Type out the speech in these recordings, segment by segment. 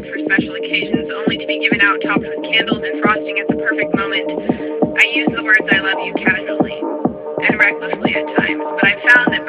reserved for special occasions, only to be given out topped with candles and frosting at the perfect moment. I use the words I love you casually and recklessly at times, but I've found that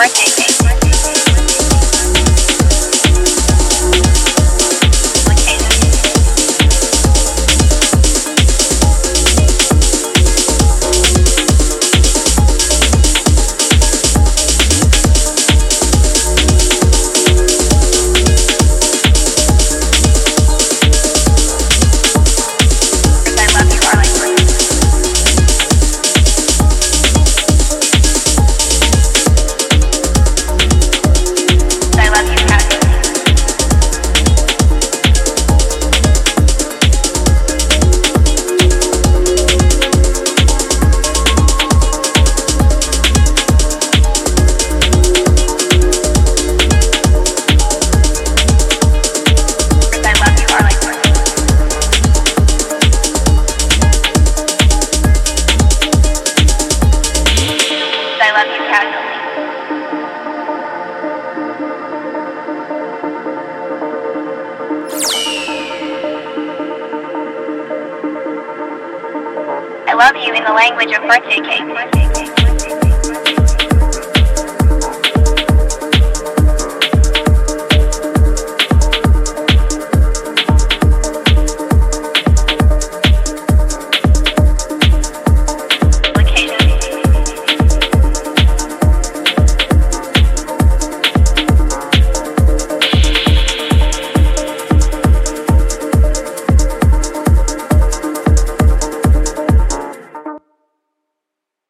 Martin. in the language of birthday cake.